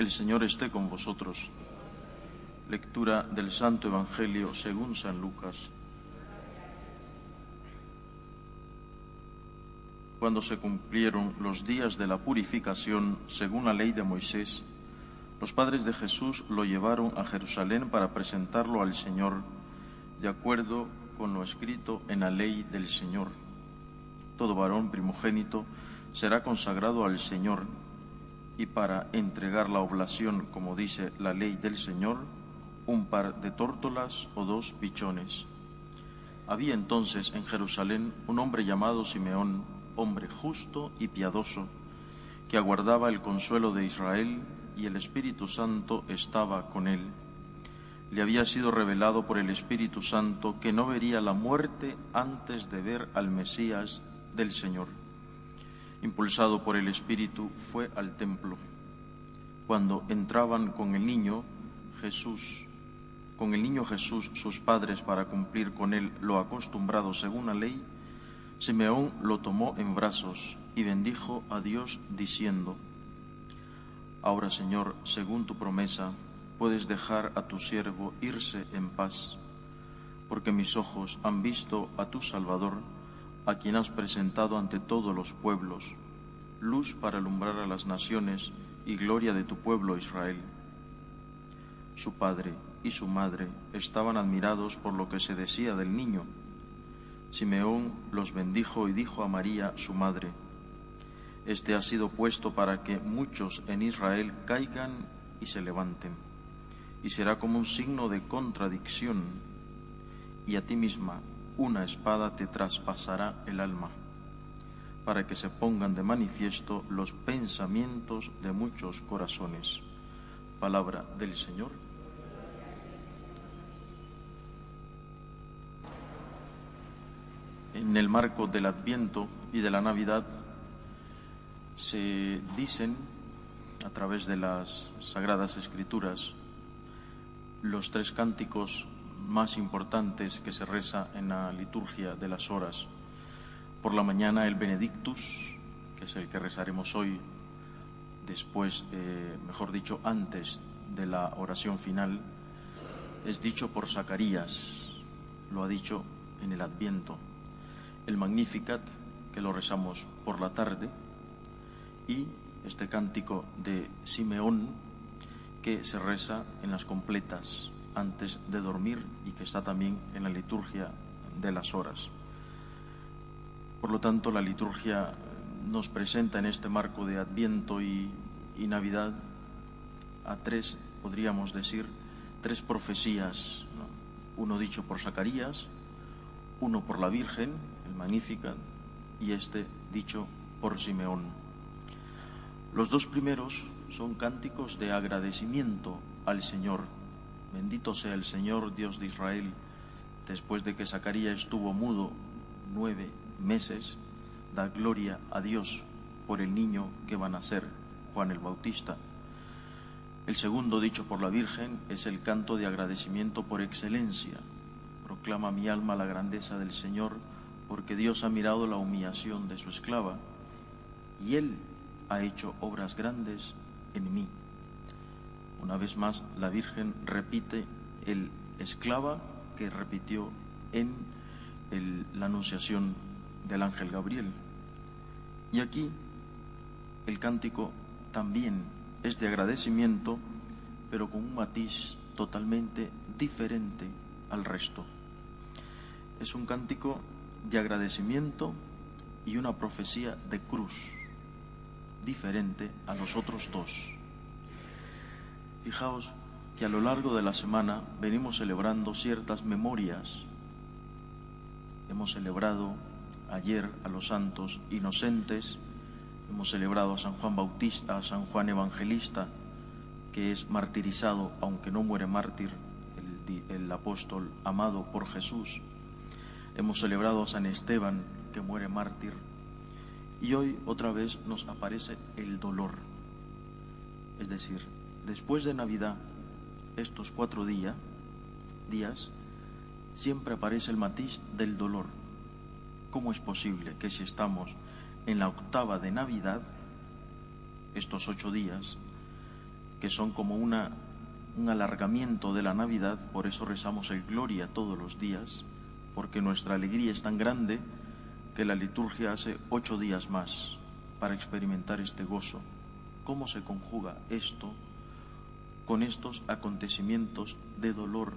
El Señor esté con vosotros. Lectura del Santo Evangelio según San Lucas. Cuando se cumplieron los días de la purificación según la ley de Moisés, los padres de Jesús lo llevaron a Jerusalén para presentarlo al Señor, de acuerdo con lo escrito en la ley del Señor. Todo varón primogénito será consagrado al Señor y para entregar la oblación, como dice la ley del Señor, un par de tórtolas o dos pichones. Había entonces en Jerusalén un hombre llamado Simeón, hombre justo y piadoso, que aguardaba el consuelo de Israel y el Espíritu Santo estaba con él. Le había sido revelado por el Espíritu Santo que no vería la muerte antes de ver al Mesías del Señor. Impulsado por el Espíritu, fue al templo. Cuando entraban con el niño Jesús, con el niño Jesús sus padres para cumplir con él lo acostumbrado según la ley, Simeón lo tomó en brazos y bendijo a Dios diciendo, Ahora, Señor, según tu promesa, puedes dejar a tu siervo irse en paz, porque mis ojos han visto a tu Salvador, a quien has presentado ante todos los pueblos, luz para alumbrar a las naciones y gloria de tu pueblo Israel. Su padre y su madre estaban admirados por lo que se decía del niño. Simeón los bendijo y dijo a María, su madre, este ha sido puesto para que muchos en Israel caigan y se levanten, y será como un signo de contradicción, y a ti misma una espada te traspasará el alma, para que se pongan de manifiesto los pensamientos de muchos corazones. Palabra del Señor. En el marco del Adviento y de la Navidad, se dicen a través de las sagradas escrituras los tres cánticos más importantes que se reza en la liturgia de las horas. Por la mañana el Benedictus, que es el que rezaremos hoy, después, eh, mejor dicho, antes de la oración final, es dicho por Zacarías, lo ha dicho en el Adviento. El Magnificat, que lo rezamos por la tarde, y este cántico de Simeón que se reza en las completas antes de dormir y que está también en la liturgia de las horas. Por lo tanto, la liturgia nos presenta en este marco de Adviento y, Navidad a tres, podríamos decir, tres profecías, uno dicho por Zacarías, uno por la Virgen, el Magnificat, y este dicho por Simeón. Los dos primeros son cánticos de agradecimiento al Señor. Bendito sea el Señor Dios de Israel. Después de que Zacarías estuvo mudo nueve meses, da gloria a Dios por el niño que va a nacer, Juan el Bautista. El segundo, dicho por la Virgen, es el canto de agradecimiento por excelencia. Proclama mi alma la grandeza del Señor, porque Dios ha mirado la humillación de su esclava, y Él ha hecho obras grandes en mí. Una vez más, la Virgen repite el esclava que repitió en la anunciación del ángel Gabriel. Y aquí el cántico también es de agradecimiento, pero con un matiz totalmente diferente al resto. Es un cántico de agradecimiento y una profecía de cruz diferente a los otros dos. Fijaos que a lo largo de la semana venimos celebrando ciertas memorias. Hemos celebrado ayer a los santos inocentes, hemos celebrado a San Juan Bautista, a San Juan Evangelista, que es martirizado, aunque no muere mártir, el, apóstol amado por Jesús. Hemos celebrado a San Esteban, que muere mártir y hoy otra vez nos aparece el dolor. Es decir, después de Navidad, estos cuatro días, siempre aparece el matiz del dolor. ¿Cómo es posible que si estamos en la octava de Navidad, estos ocho días, que son como una, un alargamiento de la Navidad, por eso rezamos el Gloria todos los días, porque nuestra alegría es tan grande que la liturgia hace ocho días más para experimentar este gozo. ¿Cómo se conjuga esto con estos acontecimientos de dolor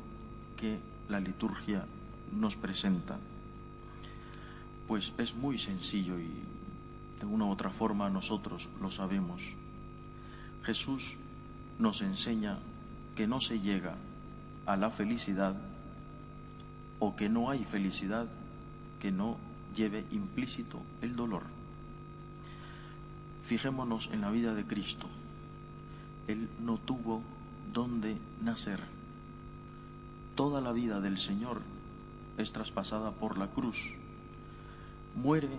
que la liturgia nos presenta? Pues es muy sencillo y de una u otra forma nosotros lo sabemos. Jesús nos enseña que no se llega a la felicidad o que no hay felicidad que no lleve implícito el dolor. Fijémonos en la vida de Cristo. Él no tuvo dónde nacer. Toda la vida del Señor es traspasada por la cruz. Muere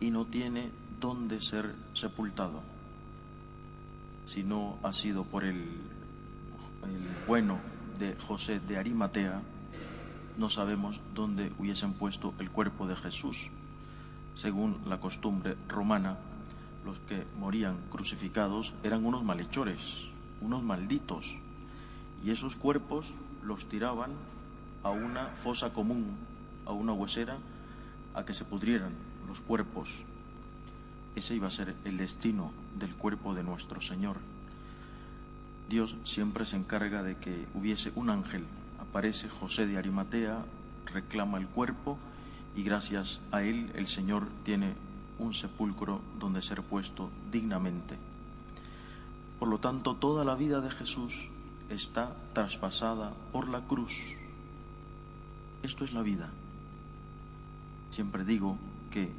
y no tiene dónde ser sepultado. Si no ha sido por el, bueno de José de Arimatea, no sabemos dónde hubiesen puesto el cuerpo de Jesús. Según la costumbre romana, los que morían crucificados eran unos malhechores, unos malditos, y esos cuerpos los tiraban a una fosa común, a una huesera, a que se pudrieran los cuerpos. Ese iba a ser el destino del cuerpo de nuestro Señor. Dios siempre se encarga de que hubiese un ángel. Aparece José de Arimatea, reclama el cuerpo y gracias a él el Señor tiene un sepulcro donde ser puesto dignamente. Por lo tanto, toda la vida de Jesús está traspasada por la cruz. Esto es la vida. Siempre digo que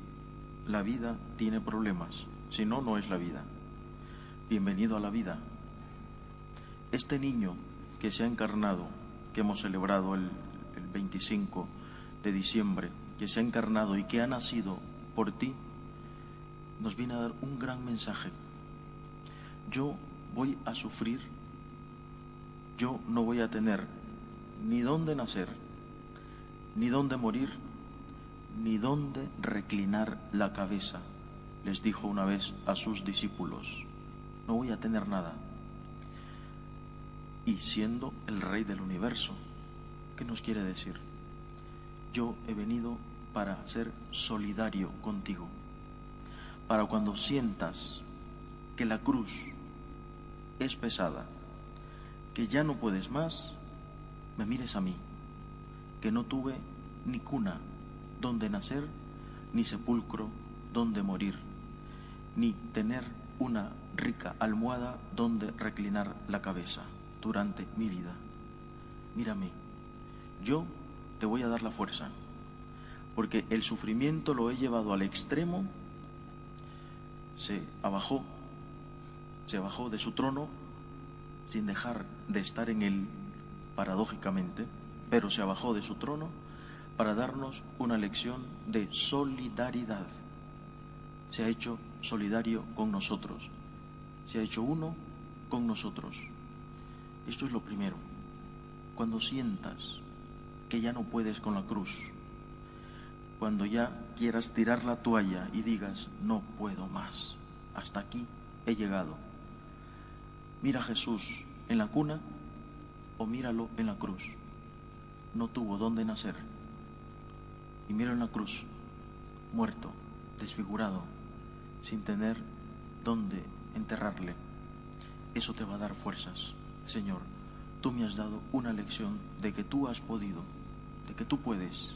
la vida tiene problemas, si no, no es la vida. Bienvenido a la vida. Este niño que se ha encarnado, que hemos celebrado el, el 25 de diciembre, que se ha encarnado y que ha nacido por ti, nos viene a dar un gran mensaje. Yo voy a sufrir, yo no voy a tener ni dónde nacer, ni dónde morir, ni dónde reclinar la cabeza, les dijo una vez a sus discípulos. No voy a tener nada. Y siendo el rey del universo, ¿qué nos quiere decir? Yo he venido para ser solidario contigo para cuando sientas que la cruz es pesada, que ya no puedes más, me mires a mí, que no tuve ni cuna donde nacer, ni sepulcro donde morir, ni tener una rica almohada donde reclinar la cabeza durante mi vida. Mírame, yo te voy a dar la fuerza, porque el sufrimiento lo he llevado al extremo se abajó, se bajó de su trono sin dejar de estar en él paradójicamente, pero se abajó de su trono para darnos una lección de solidaridad. Se ha hecho solidario con nosotros, se ha hecho uno con nosotros. Esto es lo primero. Cuando sientas que ya no puedes con la cruz, cuando ya quieras tirar la toalla y digas, no puedo más, hasta aquí he llegado. Mira a Jesús en la cuna o míralo en la cruz. No tuvo dónde nacer. Y mira en la cruz, muerto, desfigurado, sin tener dónde enterrarle. Eso te va a dar fuerzas. Señor, tú me has dado una lección de que tú has podido, de que tú puedes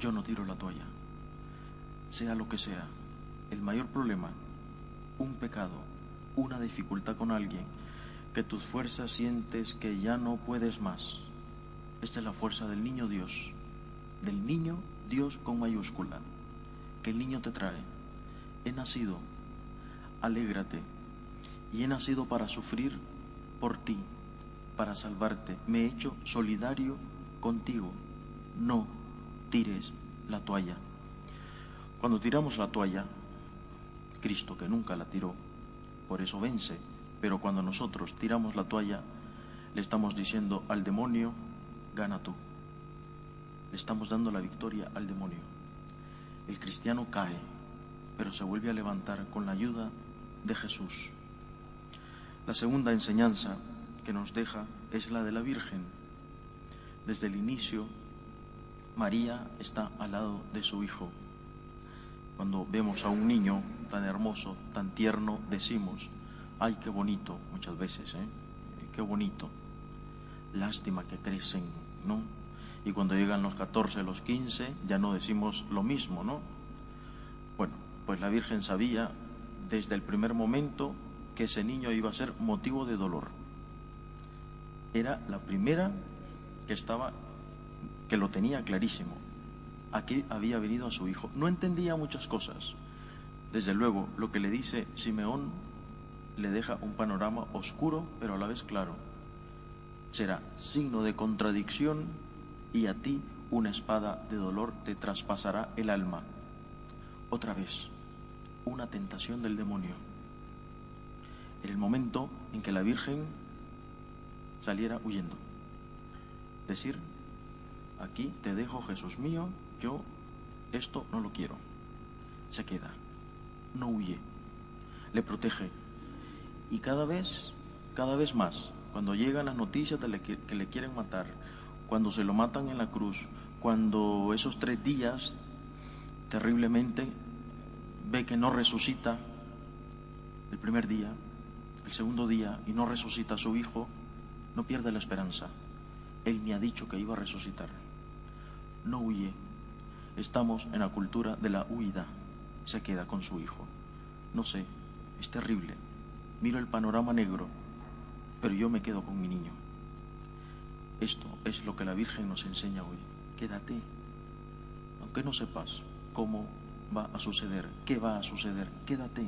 yo no tiro la toalla. Sea lo que sea, el mayor problema, un pecado, una dificultad con alguien, que tus fuerzas sientes que ya no puedes más. Esta es la fuerza del niño Dios, del niño Dios con mayúscula, que el niño te trae. He nacido, alégrate, y he nacido para sufrir por ti, para salvarte. Me he hecho solidario contigo. No tires la toalla. Cuando tiramos la toalla, Cristo que nunca la tiró, por eso vence, pero cuando nosotros tiramos la toalla, le estamos diciendo al demonio, gana tú. Estamos dando la victoria al demonio. El cristiano cae, pero se vuelve a levantar con la ayuda de Jesús. La segunda enseñanza que nos deja es la de la Virgen. Desde el inicio, María está al lado de su Hijo. Cuando vemos a un niño tan hermoso, tan tierno, decimos, ay, qué bonito, muchas veces, ¿eh? Qué bonito. Lástima que crecen, ¿no? Y cuando llegan los 14, los 15, ya no decimos lo mismo, ¿no? Bueno, pues la Virgen sabía desde el primer momento que ese niño iba a ser motivo de dolor. Era la primera que estaba, que lo tenía clarísimo. Aquí había venido a su hijo. No entendía muchas cosas. Desde luego, lo que le dice Simeón le deja un panorama oscuro, pero a la vez claro. Será signo de contradicción y a ti una espada de dolor te traspasará el alma. Otra vez, una tentación del demonio. En el momento en que la Virgen saliera huyendo. Decir, aquí te dejo Jesús mío, yo esto no lo quiero. Se queda, no huye, le protege. Y cada vez, cada vez más, cuando llegan las noticias de que le quieren matar, cuando se lo matan en la cruz, cuando esos tres días terriblemente ve que no resucita el primer día, el segundo día y no resucita a su hijo, no pierde la esperanza. Él me ha dicho que iba a resucitar. No huye. Estamos en la cultura de la huida. Se queda con su hijo. No sé, es terrible. Miro el panorama negro, pero yo me quedo con mi niño. Esto es lo que la Virgen nos enseña hoy. Quédate, aunque no sepas cómo va a suceder, qué va a suceder, quédate,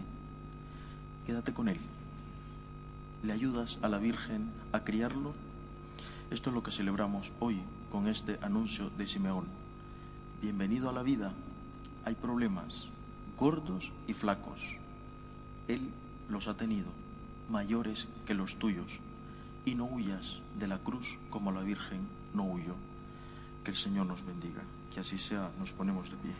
quédate con Él. ¿Le ayudas a la Virgen a criarlo? Esto es lo que celebramos hoy con este anuncio de Simeón. Bienvenido a la vida. Hay problemas, gordos y flacos. Él los ha tenido, mayores que los tuyos. Y no huyas de la cruz como la Virgen no huyó. Que el Señor nos bendiga. Que así sea, nos ponemos de pie.